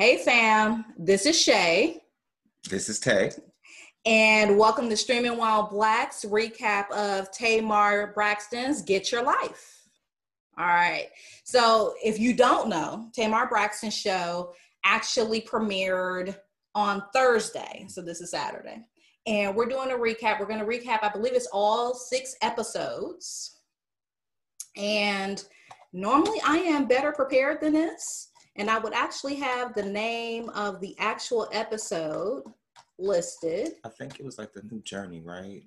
Hey, fam. This is Shay. This is Tay. And welcome to Streaming Wild Blacks recap of Tamar Braxton's Get Your Life. All right. So, if you don't know, Tamar Braxton's show actually premiered on Thursday. So, this is Saturday. And we're doing a recap. We're going to recap, I believe it's all six episodes. And normally I am better prepared than this. And I would actually have the name of the actual episode listed. I think it was like the new Journey, right?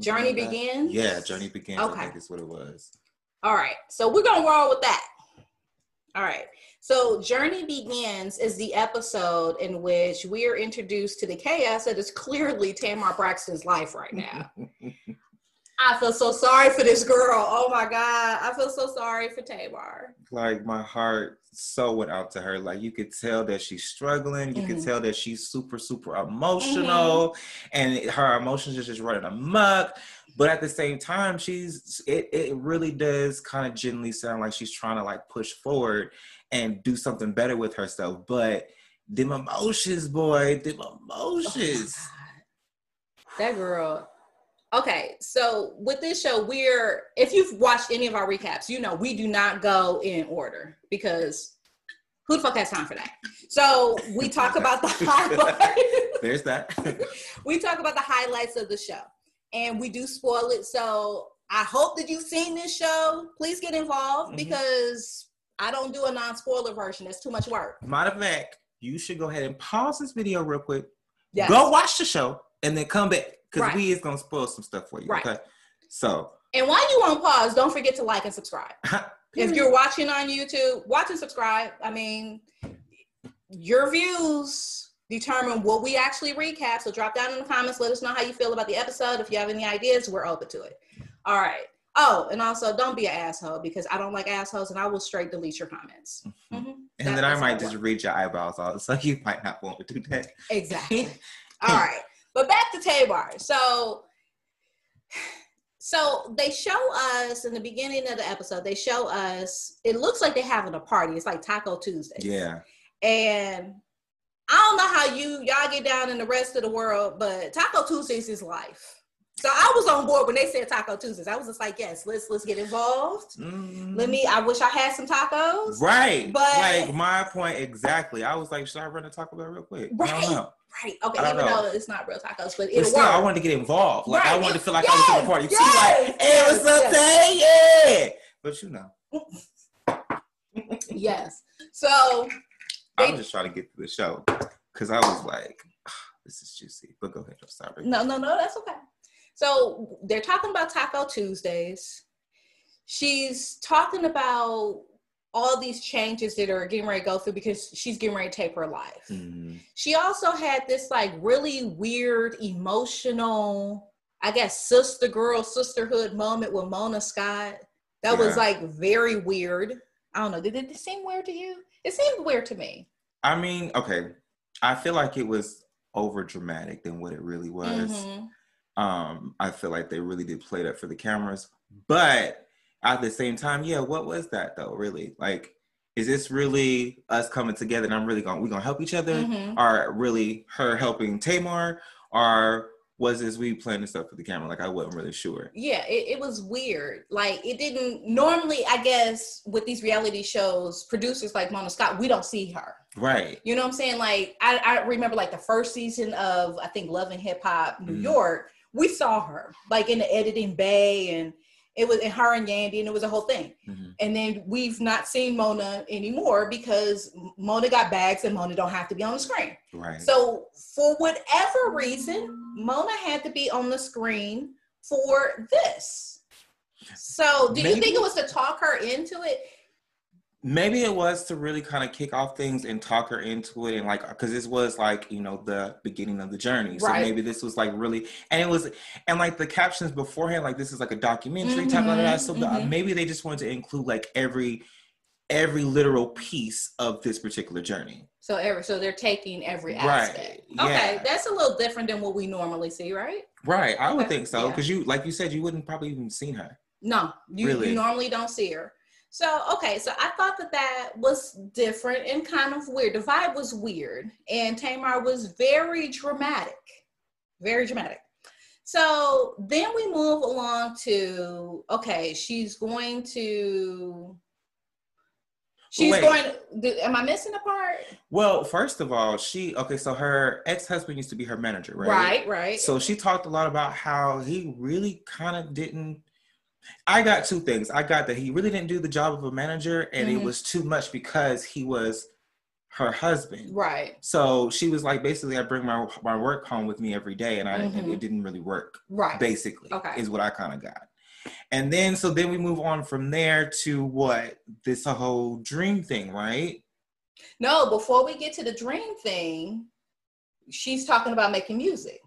Journey like Begins? Yeah, Journey Begins. Okay. I think is what it was. All right. So we're going to roll with that. All right. So Journey Begins is the episode in which we are introduced to the chaos that is clearly Tamar Braxton's life right now. I feel so sorry for this girl. Oh my God. I feel so sorry for Tamar. Like my heart so went out to her. Like you could tell that she's struggling. You mm-hmm. could tell that she's super, super emotional mm-hmm. and her emotions are just running amok. But at the same time, she's it, it really does kind of genuinely sound like she's trying to like push forward and do something better with herself. But them emotions, boy, them emotions. Oh that girl Okay, so with this show, we're if you've watched any of our recaps, you know we do not go in order because who the fuck has time for that? So we talk about the highlights. There's that. we talk about the highlights of the show, and we do spoil it. So I hope that you've seen this show. Please get involved mm-hmm. because I don't do a non-spoiler version. That's too much work. Matter of fact, you should go ahead and pause this video real quick. Yes. Go watch the show and then come back because right. we is gonna spoil some stuff for you. Right. Okay. So. And while you on pause, don't forget to like and subscribe. if you're watching on YouTube, watch and subscribe. I mean, your views determine what we actually recap. So drop down in the comments. Let us know how you feel about the episode. If you have any ideas, we're open to it. All right. Oh, and also don't be an asshole because I don't like assholes and I will straight delete your comments. Mm-hmm. Mm-hmm. And that, then I might just read your eyebrows out. So you might not want to do that. Exactly. All right. But back to Tamar. So, so they show us in the beginning of the episode. They show us. It looks like they're having a party. It's like Taco Tuesday. Yeah. And I don't know how you y'all get down in the rest of the world, but Taco Tuesdays is life. So I was on board when they said Taco Tuesdays. I was just like, yes, let's let's get involved. Mm-hmm. Let me. I wish I had some tacos. Right. But like my point exactly. I was like, should I run a Taco Bell real quick? Right. Right. Okay. Even know. though it's not real tacos, but it'll still. I wanted to get involved. Like right. I wanted to feel like yes. I was at the party. Yes. Too. Like, hey, what's up, yes. Yeah. But you know. yes. So I'm just trying to get through the show because I was like, oh, this is juicy. But go ahead. I'm sorry. No, no, no. That's okay. So they're talking about Taco Tuesdays. She's talking about all these changes that are getting ready to go through because she's getting ready to take her life. Mm-hmm. She also had this like really weird emotional, I guess, sister girl sisterhood moment with Mona Scott. That yeah. was like very weird. I don't know. Did it seem weird to you? It seemed weird to me. I mean, okay. I feel like it was over dramatic than what it really was. Mm-hmm. Um, I feel like they really did play that for the cameras. But at the same time, yeah, what was that though? Really, like, is this really us coming together and I'm really going, we gonna help each other, mm-hmm. or really her helping Tamar, or was this we playing this up for the camera? Like I wasn't really sure. Yeah, it, it, was weird. Like it didn't normally, I guess, with these reality shows, producers like Mona Scott, we don't see her. Right. You know what I'm saying? Like I, I remember like the first season of I think Love and Hip Hop New mm. York, we saw her like in the editing bay and it was in her and Yandy, and it was a whole thing. Mm-hmm. And then we've not seen Mona anymore because Mona got bags and Mona don't have to be on the screen. Right. So for whatever reason, Mona had to be on the screen for this. So do Maybe. you think it was to talk her into it? Maybe it was to really kind of kick off things and talk her into it and like because this was like you know the beginning of the journey so right. maybe this was like really and it was and like the captions beforehand like this is like a documentary mm-hmm, type of that so mm-hmm. the, maybe they just wanted to include like every every literal piece of this particular journey so every so they're taking every aspect right. Yeah. okay that's a little different than what we normally see right right i would think so because yeah. you like you said you wouldn't probably even seen her no you, really? you normally don't see her So, okay, so I thought that that was different and kind of weird. The vibe was weird, and Tamar was very dramatic, very dramatic. So then we move along to okay, she's going to. She's Wait. going. To, am I missing a part? Well, first of all, she okay. So her ex-husband used to be her manager, right? Right, right. So she talked a lot about how he really kind of didn't. I got two things. I got that he really didn't do the job of a manager, and mm-hmm. it was too much because he was her husband. Right. So she was like, basically, I bring my my work home with me every day, and I mm-hmm. and it didn't really work. Right. Basically, okay, is what I kind of got. And then so then we move on from there to what this whole dream thing, right? No, before we get to the dream thing, she's talking about making music.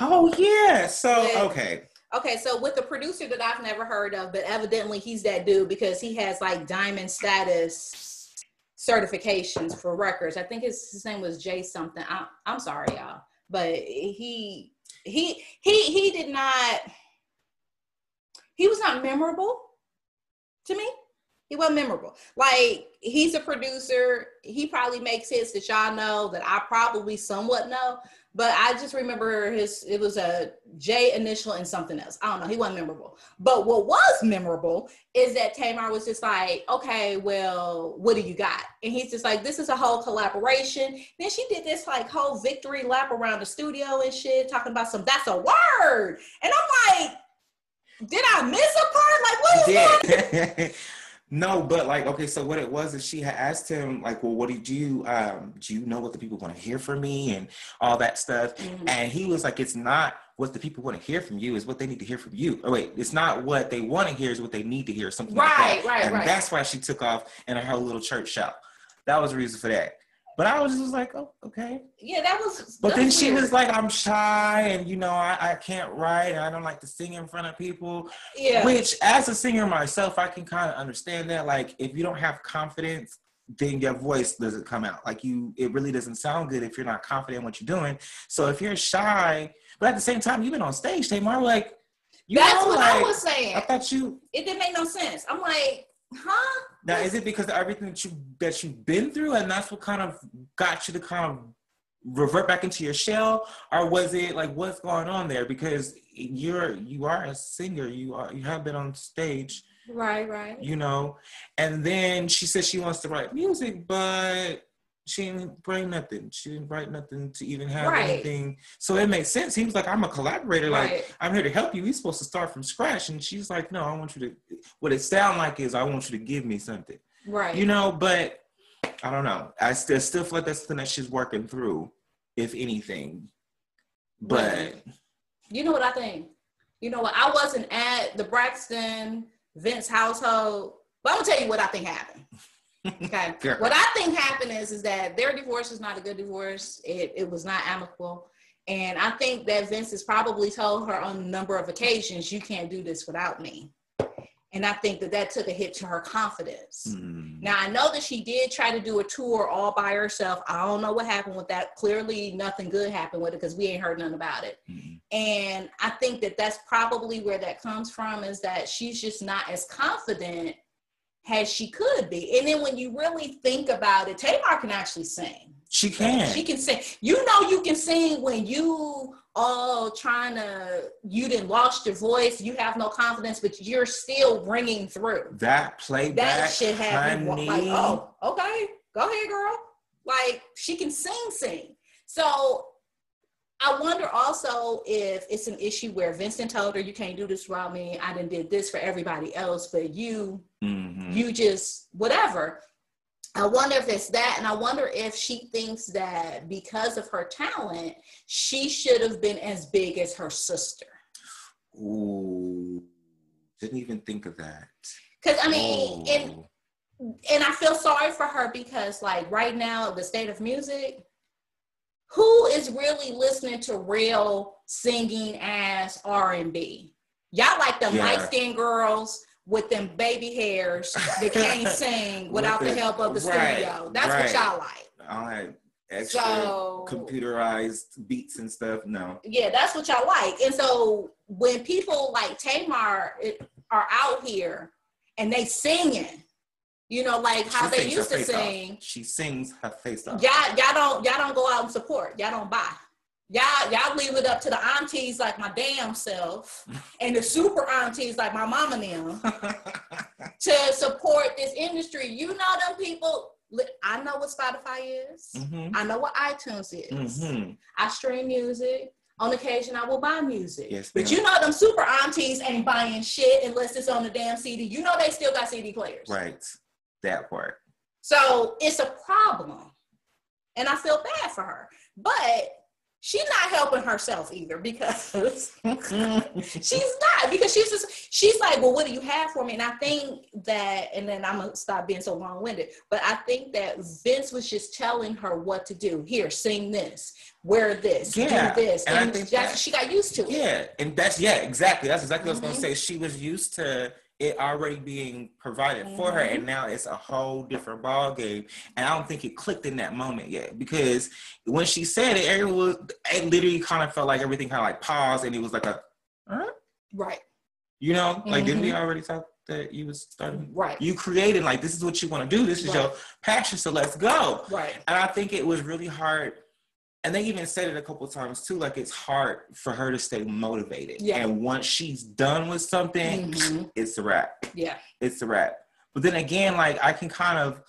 Oh yeah. So okay. Okay, so with the producer that I've never heard of, but evidently he's that dude because he has like diamond status certifications for records. I think his, his name was Jay something. I, I'm sorry, y'all, but he he he he did not. He was not memorable to me. He wasn't memorable. Like he's a producer. He probably makes hits that y'all know that I probably somewhat know, but I just remember his, it was a J initial and something else. I don't know. He wasn't memorable. But what was memorable is that Tamar was just like, okay, well, what do you got? And he's just like, this is a whole collaboration. Then she did this like whole victory lap around the studio and shit, talking about some, that's a word. And I'm like, did I miss a part? Like, what is that? No, but like, okay, so what it was is she had asked him, like, well, what did you, um, do you know what the people want to hear from me and all that stuff? Mm-hmm. And he was like, it's not what the people want to hear from you, is what they need to hear from you. Oh, wait, it's not what they want to hear, is what they need to hear, something right, like that. Right, and right. that's why she took off in her little church shout. That was the reason for that. But I was just like, oh, okay. Yeah, that was. But then she was like, I'm shy and, you know, I, I can't write and I don't like to sing in front of people. Yeah. Which, as a singer myself, I can kind of understand that. Like, if you don't have confidence, then your voice doesn't come out. Like, you, it really doesn't sound good if you're not confident in what you're doing. So if you're shy, but at the same time, you've been on stage, Tamar, like, you That's know, what like, I was saying. I thought you. It didn't make no sense. I'm like, huh? Now, is it because of everything that you that you've been through, and that's what kind of got you to kind of revert back into your shell, or was it like what's going on there? Because you're you are a singer, you are you have been on stage, right, right. You know, and then she says she wants to write music, but she didn't bring nothing. She didn't write nothing to even have right. anything. So it makes sense. He was like, I'm a collaborator. Right. Like, I'm here to help you. He's supposed to start from scratch. And she's like, No, I want you to what it sound like is I want you to give me something. Right. You know, but I don't know. I still still feel like that's something that she's working through, if anything. But you know what I think? You know what? I wasn't at the Braxton Vince household, but I'm gonna tell you what I think happened. Okay. What I think happened is is that their divorce was not a good divorce. It it was not amicable. And I think that Vince has probably told her on a number of occasions, you can't do this without me. And I think that that took a hit to her confidence. Mm. Now, I know that she did try to do a tour all by herself. I don't know what happened with that. Clearly, nothing good happened with it because we ain't heard nothing about it. Mm. And I think that that's probably where that comes from is that she's just not as confident as she could be. And then when you really think about it, Tamar can actually sing. She can. She can sing. You know you can sing when you all trying to you didn't lost your voice, you have no confidence, but you're still ringing through. That playback, that shit had me like, oh, okay, go ahead, girl. Like she can sing, sing. So I wonder also if it's an issue where Vincent told her you can't do this without me. I didn't did this for everybody else, but you, mm-hmm. you just whatever. I wonder if it's that, and I wonder if she thinks that because of her talent, she should have been as big as her sister. Ooh, didn't even think of that. Because I mean, oh. and and I feel sorry for her because like right now, the state of music, who is really listening to real singing ass R&B? Y'all like the yeah. light skinned girls with them baby hairs that can't sing without the, the, help of the right, studio. That's right. what y'all like. All right. Extra so, computerized beats and stuff. No. Yeah, that's what y'all like. And so when people like Tamar are out here and they singing, You know, like how She they used to face off. sing. She sings her face off. Y'all, y'all don't y'all don't go out and support. Y'all don't buy. Y'all, y'all leave it up to the aunties like my damn self and the super aunties like my mama and them to support this industry. You know them people. I know what Spotify is. hmm I know what iTunes is. hmm I stream music. On occasion, I will buy music. Yes, but you know them super aunties ain't buying shit unless it's on the damn CD. You know they still got CD players. Right. That part. So it's a problem. And I feel bad for her. But she's not helping herself either because she's not because she's just she's like, well, what do you have for me? And I think that, and then I'm gonna stop being so long-winded, but I think that Vince was just telling her what to do. Here, sing this, wear this, Yeah, do this. and And, that- she got used to it. Yeah, and that's yeah, exactly. That's exactly what I was gonna mm-hmm. say. She was used to it already being provided for her, and now it's a whole different ball game. And I don't think it clicked in that moment yet because when she said it, everyone was it literally kind of felt like everything kind of like paused, and it was like a, huh? Right, you know, like didn't we Mhm. already talk that you was starting? right, You created like this is what you want to do. This is your passion, so let's go. right. And I think it was really hard. And they even said it a couple times too, like it's hard for her to stay motivated. Yeah. And once she's done with something, Mhm. it's a wrap. Yeah, It's a wrap. But then again, like I can kind of,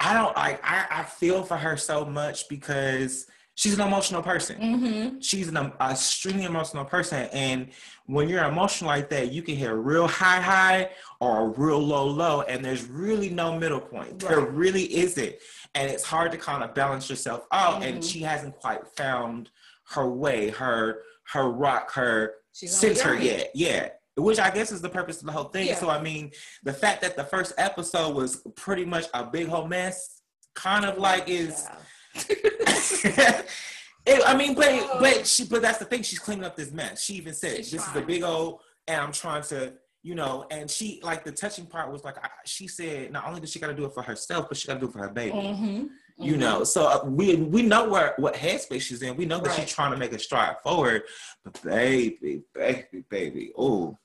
I don't like, I, I feel for her so much because she's an emotional person. mm-hmm. She's an um, extremely emotional person. And when you're emotional like that, you can hit a real high high or a real low low. And there's really no middle point. There really isn't. And it's hard to kind of balance yourself out. And Mhm. she hasn't quite found her way, her her rock, her she's center yet. Yeah. Which I guess is the purpose of the whole thing. Yeah. So I mean, the fact that the first episode was pretty much a big whole mess, kind of like is Child. It- I mean, but Oh. but she but that's the thing. She's cleaning up this mess. She even said, She's "This is a big old," and I'm trying to, you know. And she like the touching part was like I, she said, not only does she got to do it for herself, but she got to do it for her baby. Mhm. You Mhm. know, so uh, we we know where what headspace she's in. We know that Right. she's trying to make a stride forward, but baby, baby, baby, oh,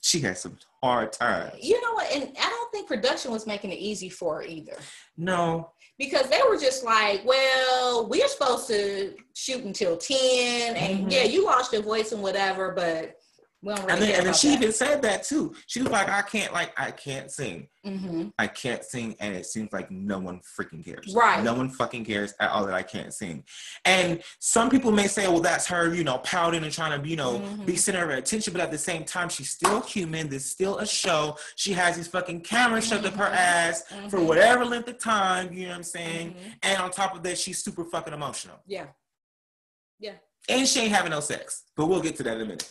she had some hard times. You know what? And I don't think production was making it easy for her either. No, Because they were just like, well, we're supposed to shoot until 10, and Mhm. yeah, you lost your voice and whatever, but we don't really and then and then she that. even said that too. She was like, I can't like I can't sing. Mhm. I can't sing, and it seems like no one freaking cares. Right. No one fucking cares at all that I can't sing. And some people may say, well, that's her, you know, pouting and trying to, you know, be Mhm. center of attention. But at the same time, she's still human. There's still a show. She has these fucking cameras shoved up her Mhm. ass for Mhm. whatever length of time. You know what I'm saying? Mhm. And on top of that, she's super fucking emotional. Yeah. Yeah. And she ain't having no sex. But we'll get to that in a minute.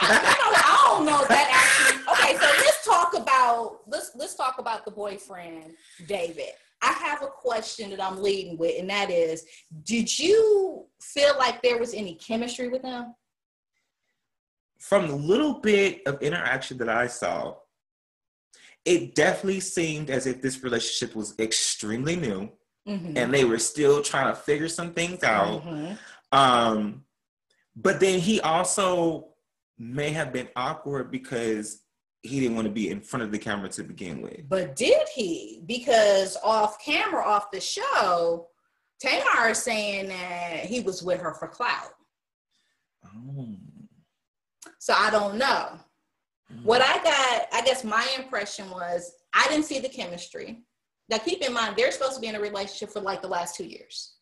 I, you know, I don't know that actually. Okay, so let's talk about let's let's talk about the boyfriend, David. I have a question that I'm leading with, and that is, did you feel like there was any chemistry with him? from the little bit of interaction that I saw, it definitely seemed as if this relationship was extremely new Mhm. and they were still trying to figure some things out. Mhm. Um, but then he also may have been awkward because he didn't want to be in front of the camera to begin with. But did he? Because off camera, off the show, Tamar is saying that he was with her for clout. Oh. So I don't know. Hmm. What I got, I guess my impression was I didn't see the chemistry. Now keep in mind, they're supposed to be in a relationship for like the last two years.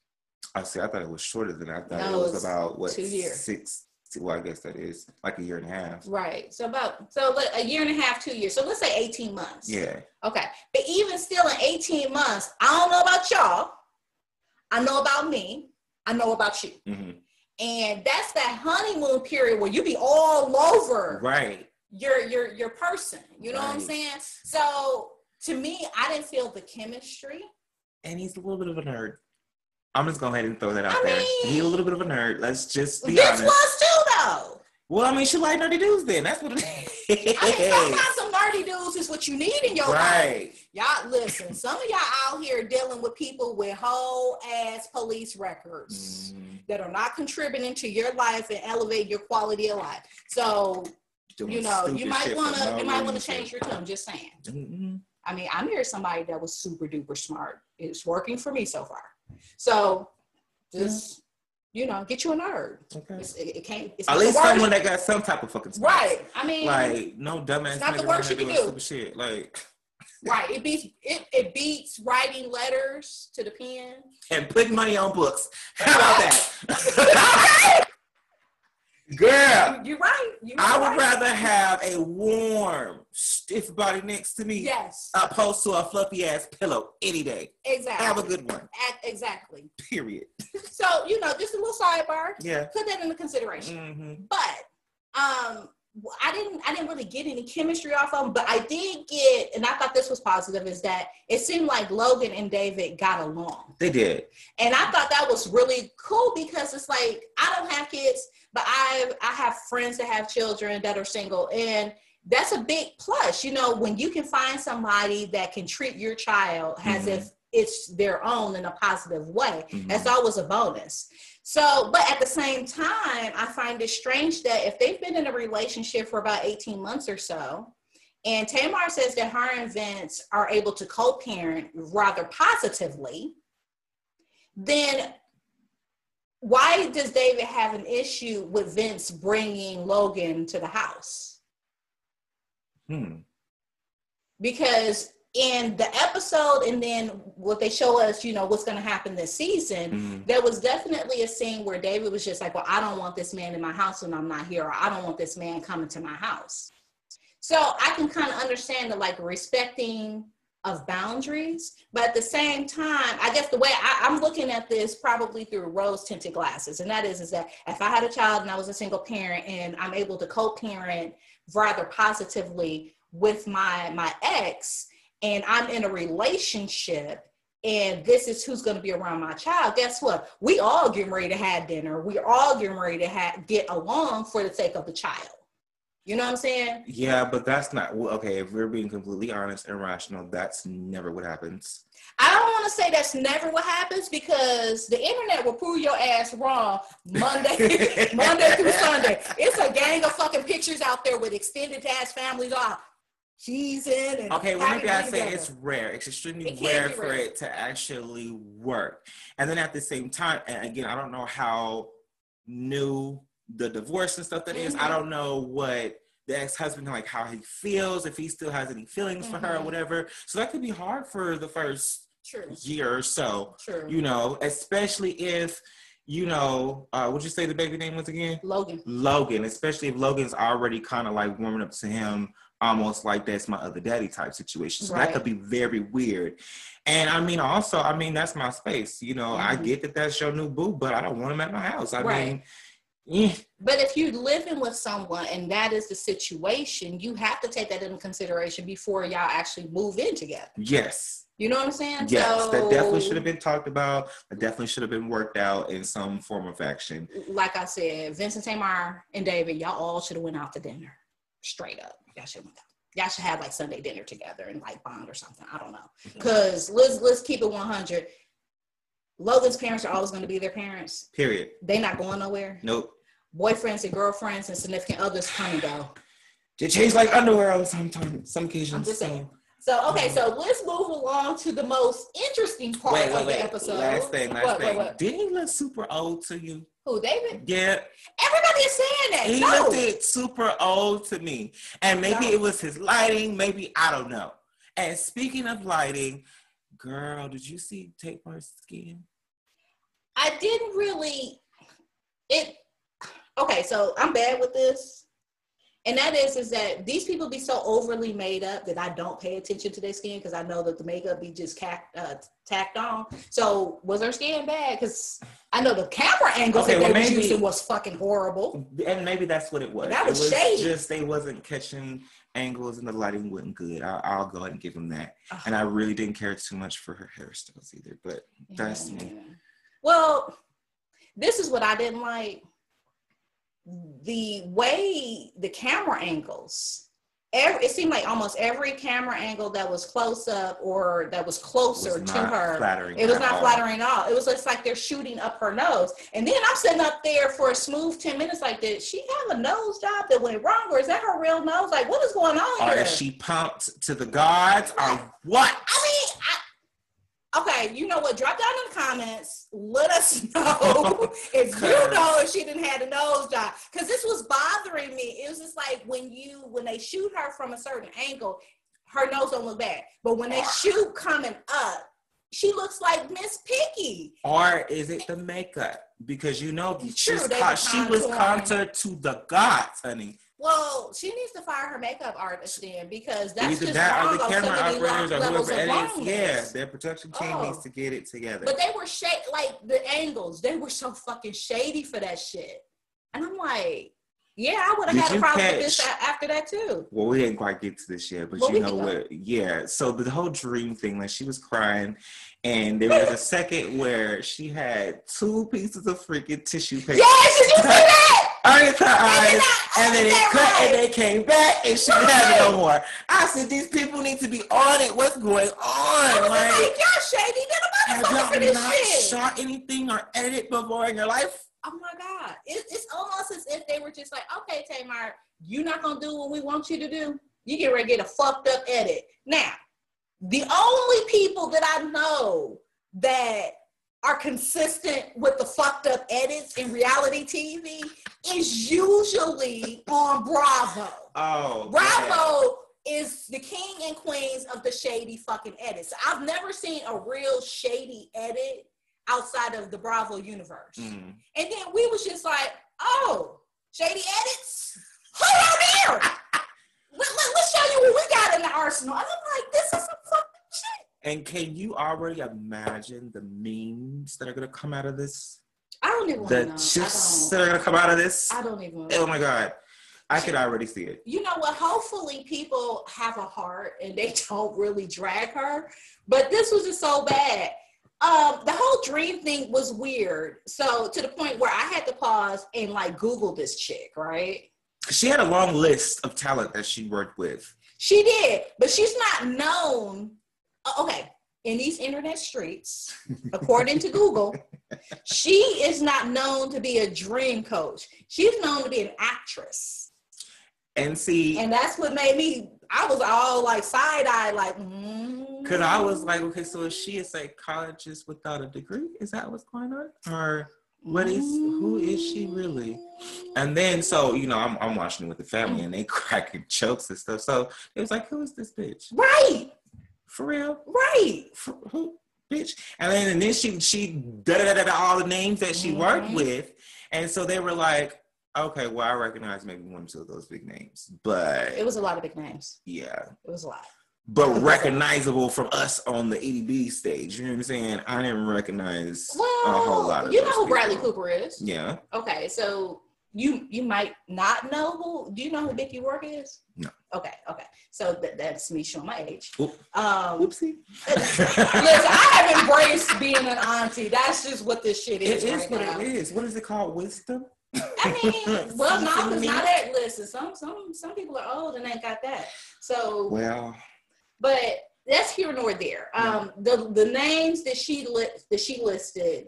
I see. I thought it was shorter than. I thought No, it was about what two years. six. Well, I guess that is like a year and a half. Right. So about so a year and a half, two years. So let's say 18 months. Yeah. Okay. But even still in 18 months, I don't know about y'all. I know about me. I know about you. hmm And that's that honeymoon period where you be all over Right. your your your person. You know what I'm saying? So to me, I didn't feel the chemistry. and he's a little bit of a nerd. I'm just going to ahead and throw that out I there. mean- he's a little bit of a nerd. Let's just be This honest. was too though. well, I mean, she like nerdy dudes. Then that's what it is. I mean, sometimes some nerdy dudes is what you need in your life. right. Y'all listen, some of y'all out here dealing with people with whole ass police records Mm, that are not contributing to your life and elevate your quality of life. So doing you know, you might want to no you might want to change your tune. Just saying. Mhm. I mean, I married somebody that was super duper smart. It's working for me so far. So just you know, get you a nerd. Okay. It, it can't. At least someone that got some type of fucking. Right. I mean, like no dumbass. It's not the worst you can do. Shit. Like. Right. It beats it, it beats writing letters to the pen. And putting money on books. How about that? Girl, you're right. You're I would right. rather have a warm, stiff body next to me, yes, opposed to a fluffy ass pillow any day. Exactly. Have a good one. At, exactly. Period. so you know, just a little sidebar. Yeah. Put that into consideration. Mm-hmm. But um, I didn't I didn't really get any chemistry off of them, but I did get, and I thought this was positive, is that it seemed like Logan and David got along. They did. And I thought that was really cool because it's like I don't have kids, but I I have friends that have children that are single and that's a big plus, you know, when you can find somebody that can treat your child as mm-hmm. if it's their own in a positive way. Mm-hmm. That's always a bonus. So, but at the same time, I find it strange that if they've been in a relationship for about 18 months or so, and Tamar says that her and Vince are able to co parent rather positively, then why does David have an issue with Vince bringing Logan to the house? Hmm. Because in the episode and then what they show us, you know, what's going to happen this season, mm-hmm. there was definitely a scene where David was just like, well, I don't want this man in my house when I'm not here, or I don't want this man coming to my house. So I can kind of understand the like respecting of boundaries, but at the same time, I guess the way I, I'm looking at this probably through rose tinted glasses, and that is, is that if I had a child and I was a single parent and I'm able to co-parent rather positively with my my ex, and I'm in a relationship and this is who's going to be around my child, guess what? We all getting ready to have dinner. We all getting ready to have, get along for the sake of the child. You know what I'm saying? Yeah, but that's not okay. If we're being completely honest and rational, that's never what happens. I don't want to say that's never what happens because the internet will prove your ass wrong Monday, Monday through Sunday. It's a gang of fucking pictures out there with extended ass families. All cheese in. And okay, well, maybe I say together. it's rare. It's extremely it rare for it to actually work. And then at the same time, and again, I don't know how new the divorce and stuff that mm-hmm. is. I mm-hmm. don't know what the ex-husband like how he feels if he still has any feelings mm-hmm. for her or mm-hmm. whatever so that could be hard for the first True. year or so True. you know especially if you know, uh, would you say the baby name was again? Logan. Logan, especially if Logan's already kind of like warming up to him almost like that's my other daddy type situation. So right. that could be very weird. And I mean, also, I mean, that's my space. You know, mm-hmm. I get that that's your new boo, but I don't want him at my house. I right. mean, yeah. But if you're living with someone and that is the situation, you have to take that into consideration before y'all actually move in together. Yes. You know what I'm saying? Yes, so, that definitely should have been talked about. That definitely should have been worked out in some form of action. Like I said, Vincent Tamar and David, y'all all should have went out to dinner. Straight up. Y'all should went out. Y'all should have like Sunday dinner together and like bond or something. I don't know. Mm-hmm. Cause let's let's keep it 100. Logan's parents are always going to be their parents. Period. They're not going nowhere. Nope. Boyfriends and girlfriends and significant others come and go. They change like underwear on some time, some occasions. I'm just saying. So okay, so let's move along to the most interesting part wait, wait, of the wait. episode. Last thing, last what, thing. What, what? Did he look super old to you? Who, David? Yeah. Everybody is saying that. He no. looked super old to me. And maybe no. it was his lighting, maybe I don't know. And speaking of lighting, girl, did you see Tamar's skin? I didn't really it okay, so I'm bad with this and that is is that these people be so overly made up that I don't pay attention to their skin because I know that the makeup be just cacked, uh, tacked on. So was her skin bad? Because I know the camera angles okay, that well, they maybe, was using was fucking horrible. And maybe that's what it was. that was, was shady. Just they wasn't catching angles and the lighting wasn't good. I'll, I'll go ahead and give them that. Uh-huh. And I really didn't care too much for her hairstyles either. But that's yeah. me. Well, this is what I didn't like the way the camera angles every, it seemed like almost every camera angle that was close up or that was closer was to her, it was not all. flattering at all. It was just like they're shooting up her nose. And then I'm sitting up there for a smooth 10 minutes like, did she have a nose job that went wrong? Or is that her real nose? Like, what is going on or here? is she pumped to the gods or what? I mean, I, Okay, you know what? Drop down in the comments. Let us know if you know if she didn't have a nose job. Because this was bothering me. It was just like when you when they shoot her from a certain angle, her nose don't look bad. But when they shoot coming up, she looks like Miss Piggy. Or is it the makeup? Because you know True, con- she was contoured to the gods, honey. Well, she needs to fire her makeup artist then because that's Either just that wrong or the camera operators or whoever edits. Yeah, their production team oh. needs to get it together. But they were shady, like the angles. They were so fucking shady for that shit. And I'm like, yeah, I would have had a problem catch, with this after that too. Well, we didn't quite get to this yet, but well, you know what? Yeah. So the whole dream thing, like she was crying, and there was a second where she had two pieces of freaking tissue paper. Yes, did you see that? Underneath her eyes, and then it cut, right. and they came back, and she didn't have it no more. I said, these people need to be on it. What's going on? Like, like y'all shady. Have y'all not shit. shot anything or edited before in your life? Oh my God. It, it's almost as if they were just like, okay, Tamar, you're not gonna do what we want you to do. You get ready to get a fucked up edit. Now, the only people that I know that are consistent with the fucked up edits in reality TV is usually on Bravo. Oh, Bravo is the king and queens of the shady fucking edits. I've never seen a real shady edit outside of the Bravo universe. Mm. And then we was just like, oh, shady edits? Hold on here. let, let, let's show you what we got in the arsenal. And I'm like, this is some fucking shit. And can you already imagine the memes that are gonna come out of this? I don't even the chips that are gonna come out of this. I don't even. Oh my god. I could already see it. You know what? Hopefully, people have a heart and they don't really drag her. But this was just so bad. Um, the whole dream thing was weird. So to the point where I had to pause and like Google this chick, right? She had a long list of talent that she worked with. She did, but she's not known. Uh, okay, in these internet streets, according to Google, she is not known to be a dream coach. She's known to be an actress. And see, and that's what made me. I was all like side eye, like. Mm Cause I was like, okay, so is she a psychologist without a degree? Is that what's going on? Or what is who is she really? And then so, you know, I'm I'm watching it with the family and they cracking jokes and stuff. So it was like, who is this bitch? Right. For real? Right. For who bitch? And then and then she she da da da da all the names that she mm-hmm. worked with. And so they were like, okay, well, I recognize maybe one or two of those big names, but it was a lot of big names. Yeah. It was a lot but recognizable from us on the EDB stage. You know what I'm saying? I didn't recognize well, a whole lot of. You know who people. Bradley Cooper is? Yeah. Okay, so you you might not know who. Do you know who Mickey Rourke is? No. Okay, okay. So th- that's me showing my age. Oop. Um, Oopsie. listen, I have embraced being an auntie. That's just what this shit is. It is right what now. it is. What is it called? Wisdom. I mean, well, no, because not that. Listen, some some some people are old and ain't got that. So well, but that's here nor there. Um, the the names that she li- that she listed,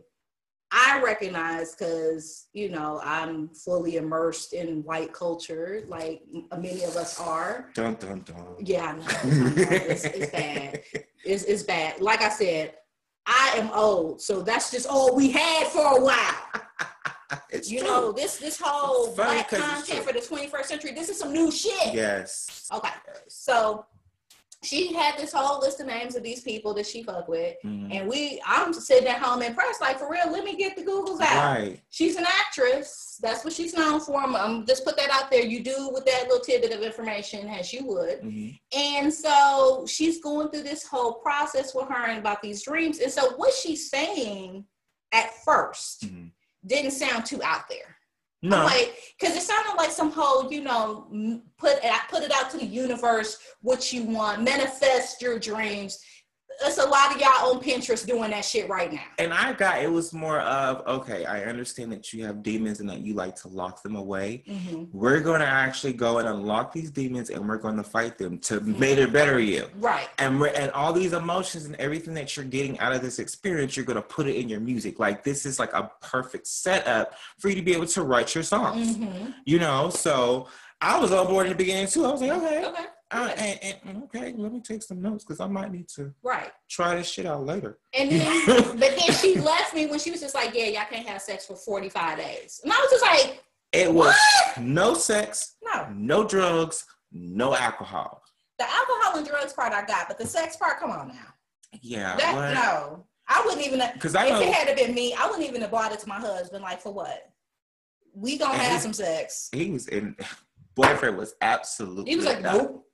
I recognize because you know I'm fully immersed in white culture, like many of us are. Dun dun dun. Yeah, it's, it's bad. It's, it's bad. Like I said, I am old, so that's just all we had for a while. It's you true. know this this whole black content for the 21st century. This is some new shit. Yes. Okay. So she had this whole list of names of these people that she fucked with, mm-hmm. and we I'm sitting at home impressed, like for real. Let me get the Googles out. Right. She's an actress. That's what she's known for. I'm, I'm just put that out there. You do with that little tidbit of information as you would. Mm-hmm. And so she's going through this whole process with her and about these dreams. And so what she's saying at 1st mm-hmm. Didn't sound too out there. No. like, because it sounded like some whole, you know, put it, put it out to the universe what you want, manifest your dreams. It's a lot of y'all on Pinterest doing that shit right now. And I got it was more of okay, I understand that you have demons and that you like to lock them away. Mm-hmm. We're going to actually go and unlock these demons and we're going to fight them to mm-hmm. make it better you. Right. And we're, and all these emotions and everything that you're getting out of this experience, you're going to put it in your music. Like this is like a perfect setup for you to be able to write your songs. Mm-hmm. You know, so I was on board in the beginning too. I was like, okay. Okay. Uh, and, and, okay, let me take some notes because I might need to right try this shit out later. And then, but then she left me when she was just like, "Yeah, y'all can't have sex for forty five days," and I was just like, "It was what? no sex, no, no drugs, no alcohol." The alcohol and drugs part I got, but the sex part, come on now. Yeah, that, no, I wouldn't even because if know, it had been me, I wouldn't even have bought it to my husband. Like for what? We gonna have some sex. He was in. Boyfriend was absolutely. He was like, nope.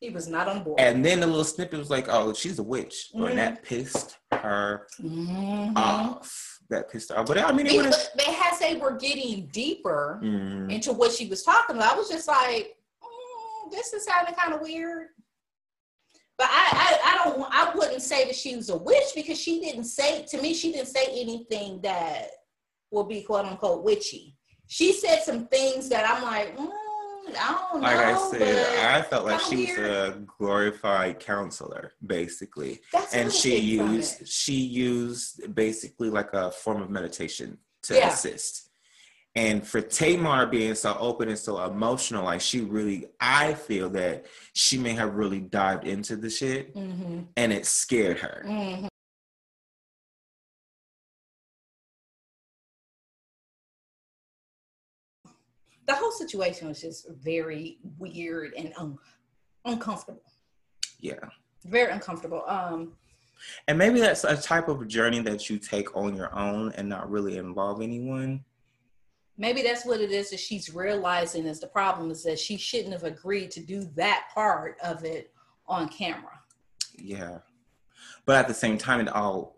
He was not on board. And then the little snippet was like, "Oh, she's a witch," mm-hmm. and that pissed her mm-hmm. off. That pissed her off. But I mean, it but as they were getting deeper mm-hmm. into what she was talking about, I was just like, mm, "This is sounding kind of weird." But I, I, I don't, I wouldn't say that she was a witch because she didn't say to me. She didn't say anything that will be quote unquote witchy. She said some things that I'm like. Mm, I don't like know. I said, I felt like she was a glorified counselor, basically. That's and she used she used basically like a form of meditation to yeah. assist. And for Tamar being so open and so emotional, like she really, I feel that she may have really dived into the shit mm-hmm. and it scared her. Mm-hmm. The whole situation was just very weird and un- uncomfortable. Yeah. Very uncomfortable. Um, and maybe that's a type of journey that you take on your own and not really involve anyone. Maybe that's what it is that she's realizing is the problem is that she shouldn't have agreed to do that part of it on camera. Yeah. But at the same time, it all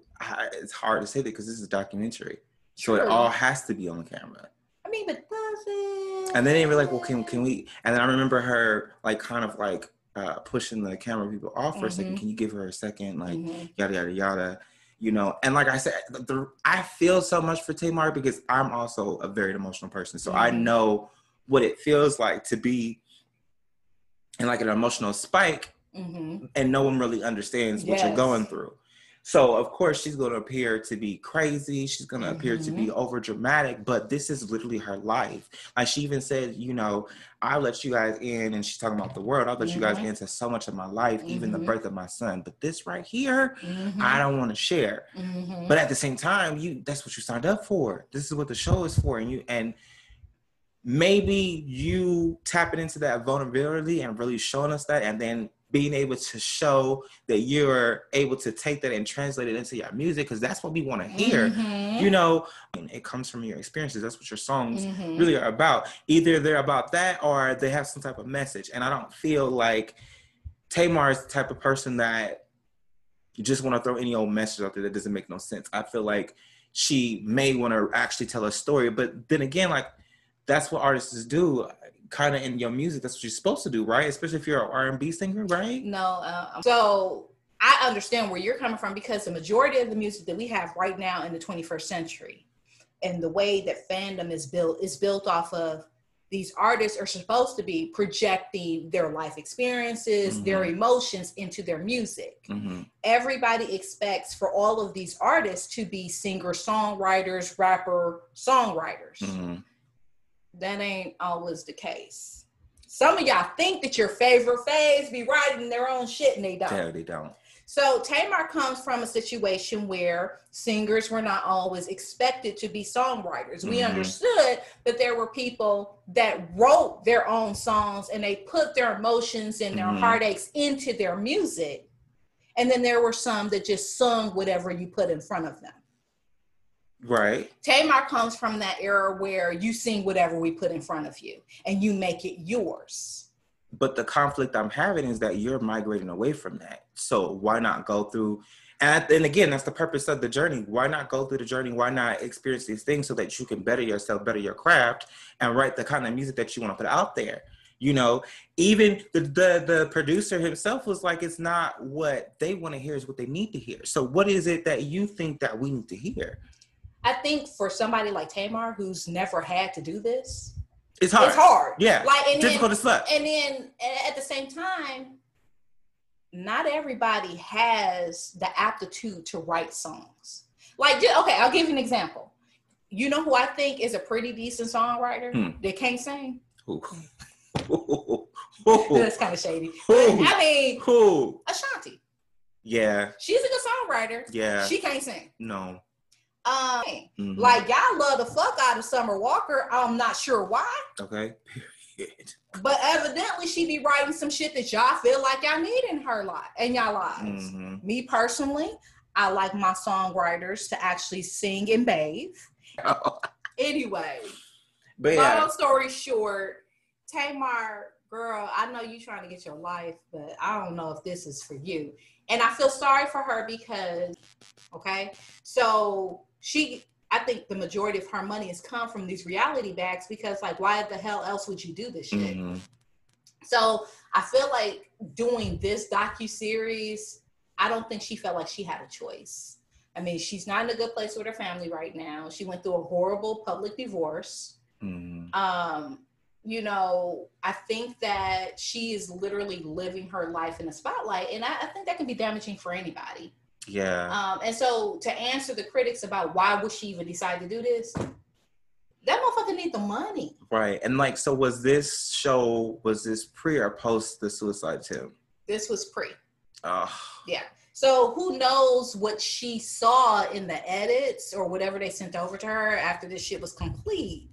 it's hard to say that because this is a documentary. So it all has to be on camera. I mean, but does it? And then they were like, well, can can we? And then I remember her like kind of like uh, pushing the camera people off for mm-hmm. a second. Mm-hmm. Can you give her a second? Like mm-hmm. yada yada yada. You know, and like I said, the, I feel so much for Tamar because I'm also a very emotional person. So mm-hmm. I know what it feels like to be in like an emotional spike mm-hmm. and no one really understands what you're going through. So of course she's going to appear to be crazy. She's going to mm-hmm. appear to be mm-hmm. over dramatic, but this is literally her life. Like she even said, you know, I let you guys in, and she's talking about the world. I let mm-hmm. you guys mm-hmm. into so much of my life, mm-hmm. even the mm-hmm. birth of my son. But this right here, I don't want to share. But at the same time, you that's what you signed up for. This is what the show is for, and you and maybe you tapping into that vulnerability and really showing us that, and then being able to show that you're able to take that and translate it into your music because that's what we want to hear. Mm-hmm. you know it comes from your experiences. That's what your songs mm-hmm. really are about. Either they're about that or they have some type of message. And i don't feel like tamar is the type of person that you just want to throw any old message out there that doesn't make no sense. I feel like she may want to actually tell a story but then again like that's what artists do kind of in your music. That's what you're supposed to do, right? Especially if you're an R&B singer, right? No. Uh, so I understand where you're coming from because the majority of the music that we have right now in the 21st century and the way that fandom is built is built off of these artists are supposed to be projecting their life experiences, mm-hmm. their emotions into their music. Mm-hmm. Everybody expects for all of these artists to be singer songwriters, rapper songwriters. Mm-hmm that ain't always the case. Some of y'all think that your favorite faves be writing their own shit and they don't. Yeah, they don't. So Tamar comes from a situation where singers were not always expected to be songwriters. Mm-hmm. We understood that there were people that wrote their own songs and they put their emotions and their mm-hmm. heartaches into their music. And then there were some that just sung whatever you put in front of them. Right. Tamar comes from that era where you sing whatever we put in front of you and you make it yours. But the conflict I'm having is that you're migrating away from that. So why not go through and, and again, that's the purpose of the journey. Why not go through the journey? Why not experience these things so that you can better yourself, better your craft, and write the kind of music that you want to put out there? You know, even the, the the producer himself was like, it's not what they want to hear, is what they need to hear. So what is it that you think that we need to hear? I think for somebody like Tamar who's never had to do this, it's hard. It's hard. Yeah. Like and difficult then, as fuck. And then at the same time, not everybody has the aptitude to write songs. Like, okay, I'll give you an example. You know who I think is a pretty decent songwriter Hmm. that can't sing? Who? That's kind of shady. Who? I mean, Who? Ashanti. Yeah. She's a good songwriter. Yeah. She can't sing. No. Um, Mhm. like y'all love the fuck out of Summer Walker. I'm not sure why, Okay. Period. but evidently she be writing some shit that y'all feel like y'all need in her life, and y'all lives. Mhm. Me personally, I like my songwriters to actually sing and bathe. Anyway, But yeah. long story short, Tamar, girl, I know you trying to get your life, but I don't know if this is for you. And I feel sorry for her because, okay, so she, I think the majority of her money has come from these reality bags because, like, why the hell else would you do this shit? Mhm. So I feel like doing this docu series, I don't think she felt like she had a choice. I mean, she's not in a good place with her family right now. She went through a horrible public divorce. Mhm. Um, you know, I think that she is literally living her life in the spotlight, and I, I think that can be damaging for anybody. Yeah. Um, and so to answer the critics about why would she even decide to do this, that motherfucker need the money. Right. And like, so was this show, was this pre or post the suicide attempt? This was pre. Oh, Yeah. So who knows what she saw in the edits or whatever they sent over to her after this shit was complete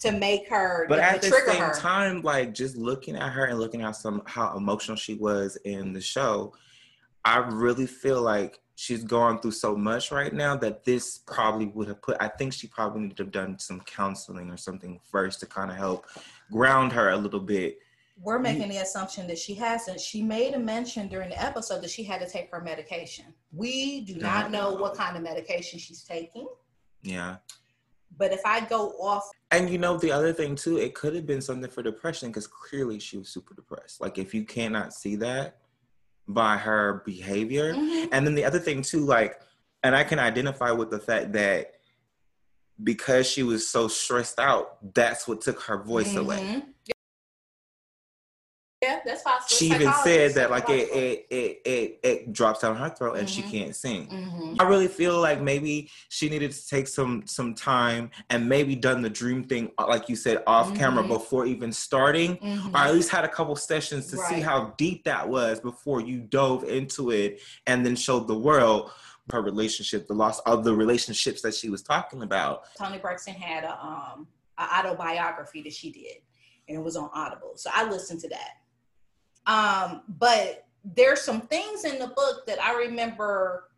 to make her but at the same her. time, like just looking at her and looking at some how emotional she was in the show, I really feel like she's going through so much right now that this probably would have put. I think she probably needed to have done some counseling or something first to kind of help ground her a little bit. We're making the assumption that she hasn't. She made a mention during the episode that she had to take her medication. We do not know what kind of medication she's taking. Yeah. But if I go off, And you know, the other thing too, it could have been something for depression because clearly she was super depressed. Like, if you cannot see that by her behavior, Mhm. and then the other thing too, like, and I can identify with the fact that because she was so stressed out, that's what took her voice away. She even said that like it it it it, it drops down her throat and she Mhm. can't sing. Mhm. I really feel like maybe she needed to take some some time and maybe done the dream thing, uh, like you said, off camera Mhm. before even starting, or at least had a couple sessions to see how deep that was before you dove into it and then showed the world her relationship, the loss of the relationships that she was talking about. Toni Braxton had a um an autobiography that she did, and it was on Audible. So I listened to that. Um, but there's some things in the book that I remember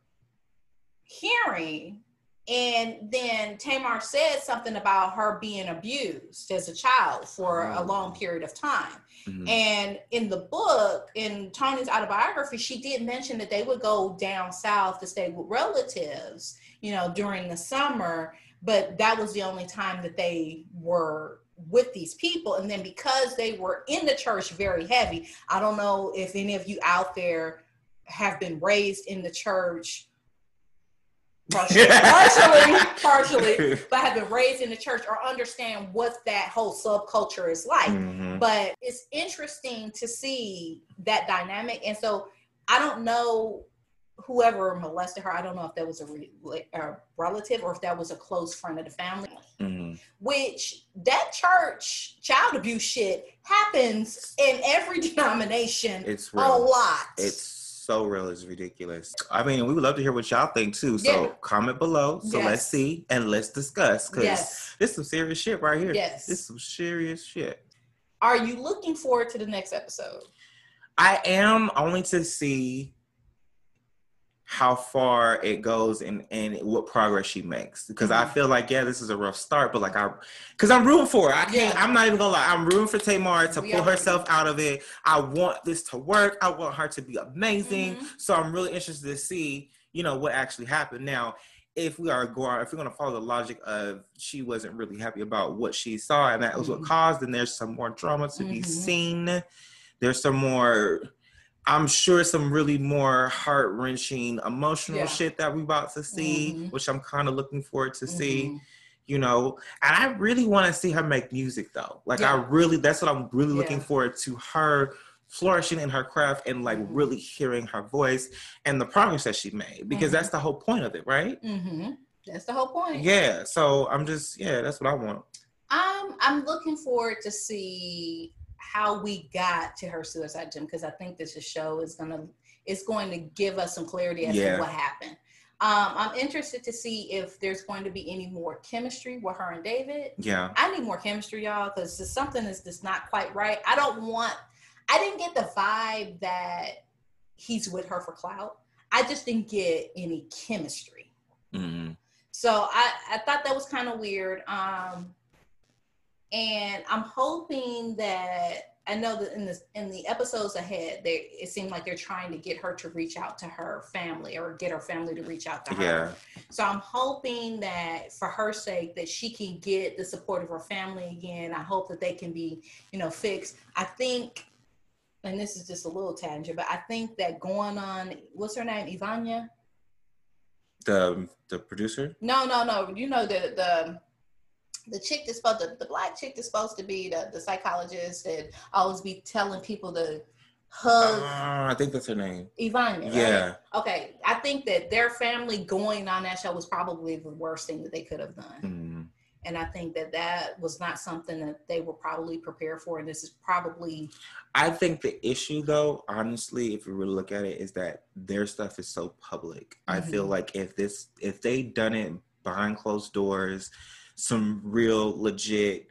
hearing, and then Tamar said something about her being abused as a child for a long period of time. Mhm. And in the book, in Toni's autobiography, she did mention that they would go down south to stay with relatives, you know, during the summer. But that was the only time that they were with these people. And then because they were in the church very heavy, I don't know if any of you out there have been raised in the church. Partially, partially, partially, but have been raised in the church or understand what that whole subculture is like Mhm. but it's interesting to see that dynamic and so i don't know whoever molested her i don't know if that was a, re- a relative or if that was a close friend of the family Mhm. which that church child abuse shit happens in every denomination It's a real. lot It's so real, it's ridiculous. I mean, we would love to hear what y'all think too. So Yeah. comment below. So Yes. let's see and let's discuss because yes this some serious shit right here. Yes. This some serious shit. are you looking forward to the next episode I am only to see how far it goes and and what progress she makes because I Mhm. feel like yeah this is a rough start but like I because I'm rooting for her I can't Yeah. I'm not even gonna lie I'm rooting for Tamar to We pull herself out of it I want this to work I want her to be amazing Mhm. so I'm really interested to see you know what actually happened now if we are going, if we're to follow the logic of she wasn't really happy about what she saw and that was what mm-hmm. caused, then there's some more drama to mm-hmm. be seen. There's some more, I'm sure, some really more heart wrenching, emotional yeah. shit that we about to see, mm-hmm. which I'm kind of looking forward to see. Mm-hmm. You know, and I really want to see her make music though. Like, yeah. I really, that's what I'm really yeah. looking forward to her flourishing in her craft and like mm-hmm. really hearing her voice and the progress that she made because mm-hmm. that's the whole point of it, right? Mm-hmm. That's the whole point. Yeah. So I'm just yeah, that's what I want. Um, I'm looking forward to see how we got to her suicide gym because I think this show is gonna it's going to give us some clarity as yeah. to what happened. Um, I'm interested to see if there's going to be any more chemistry with her and David. Yeah, I need more chemistry, y'all, because something is just not quite right. I don't want I didn't get the vibe that he's with her for clout. I just didn't get any chemistry. Mm-hmm. So I, I thought that was kind of weird. Um, and I'm hoping that I know that in the in the episodes ahead, they it seemed like they're trying to get her to reach out to her family or get her family to reach out to her. Yeah. So I'm hoping that for her sake that she can get the support of her family again. I hope that they can be, you know, fixed. I think and this is just a little tangent, but I think that going on, what's her name, Iyanla? The the producer? No, no, no. You know the the the chick that's supposed to, the black chick that's supposed to be the, the psychologist and always be telling people to hug. Uh, I think that's her name. Iyanla. Yeah. Right? Okay. I think that their family going on that show was probably the worst thing that they could have done. Mm. And I think that that was not something that they were probably prepared for. And this is probably. I think the issue, though, honestly, if you really look at it, is that their stuff is so public. Mm-hmm. I feel mm-hmm. like if this, if they done it behind closed doors, some real legit,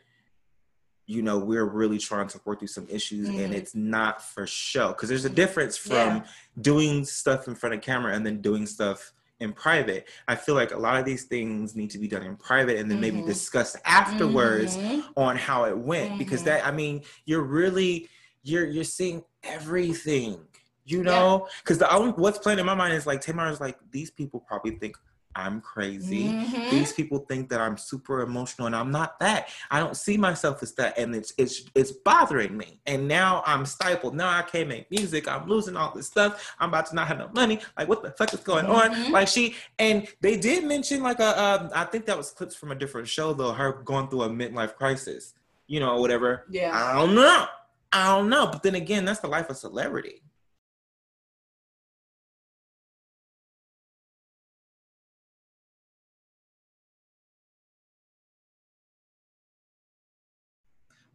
you know, we're really trying to work through some issues mm-hmm. and it's not for show. Because there's a difference from yeah. doing stuff in front of camera and then doing stuff in private. I feel like a lot of these things need to be done in private and then mm-hmm. maybe discussed afterwards mm-hmm. on how it went because that I mean you're really you're you're seeing everything you know because yeah. the only what's playing in my mind is like Tamar is like these people probably think I'm crazy. Mm-hmm. These people think that I'm super emotional and I'm not that. I don't see myself as that and it's it's it's bothering me. And now I'm stifled. Now I can't make music. I'm losing all this stuff. I'm about to not have no money. Like what the fuck is going mm-hmm. on? Like she and they did mention like a um, I think that was clips from a different show though, her going through a midlife crisis. You know, whatever. Yeah. I don't know. I don't know. But then again, that's the life of celebrity.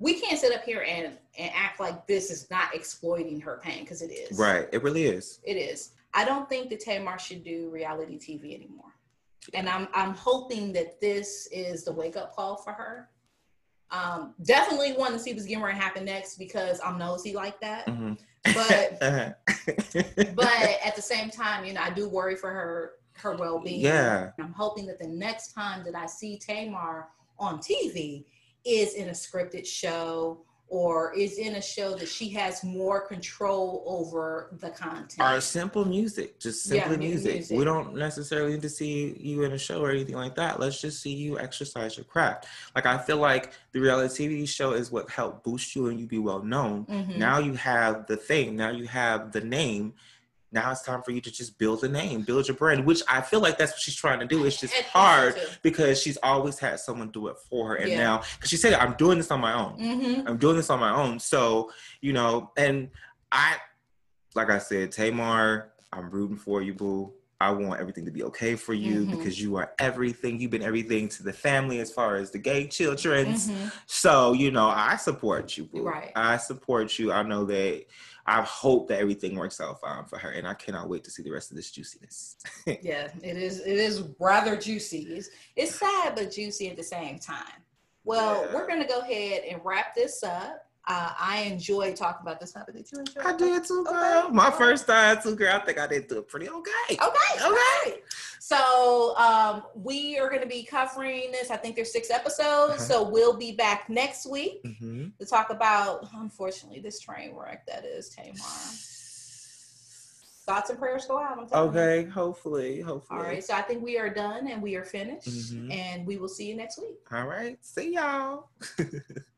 We can't sit up here and and act like this is not exploiting her pain because it is. Right. It really is. It is. I don't think that Tamar should do reality TV anymore. And I'm I'm hoping that this is the wake up call for her. Um, definitely want to see what's getting ready to happen next because I'm nosy like that. Mm-hmm. But but at the same time, you know, I do worry for her her well being. Yeah. I'm hoping that the next time that I see Tamar on TV, is in a scripted show or is in a show that she has more control over the content. Or simple music, just simply yeah, music. music. We don't necessarily need to see you in a show or anything like that. Let's just see you exercise your craft. Like I feel like the reality TV show is what helped boost you and you be well known. Mm-hmm. Now you have the thing. Now you have the name now it's time for you to just build a name, build your brand, which I feel like that's what she's trying to do. It's just hard because she's always had someone do it for her. And yeah. now, because she said, I'm doing this on my own. Mm-hmm. I'm doing this on my own. So, you know, and I, like I said, Tamar, I'm rooting for you, boo. I want everything to be okay for you mm-hmm. because you are everything. You've been everything to the family as far as the gay children. Mm-hmm. So, you know, I support you, boo. Right. I support you. I know that I hope that everything works out fine for her, and I cannot wait to see the rest of this juiciness. yeah, it is. It is rather juicy. It's, it's sad but juicy at the same time. Well, yeah. we're gonna go ahead and wrap this up. Uh, I enjoy talking about this topic. Did you enjoy? I did too, girl. Okay. My first time too, girl. I think I did do it pretty okay. Okay. Okay. So um, we are going to be covering this. I think there's six episodes. Uh-huh. So we'll be back next week mm-hmm. to talk about, unfortunately, this train wreck that is Tamar. thoughts and prayers go out. Okay, you. hopefully, hopefully. All right, so I think we are done and we are finished, mm-hmm. and we will see you next week. All right, see y'all.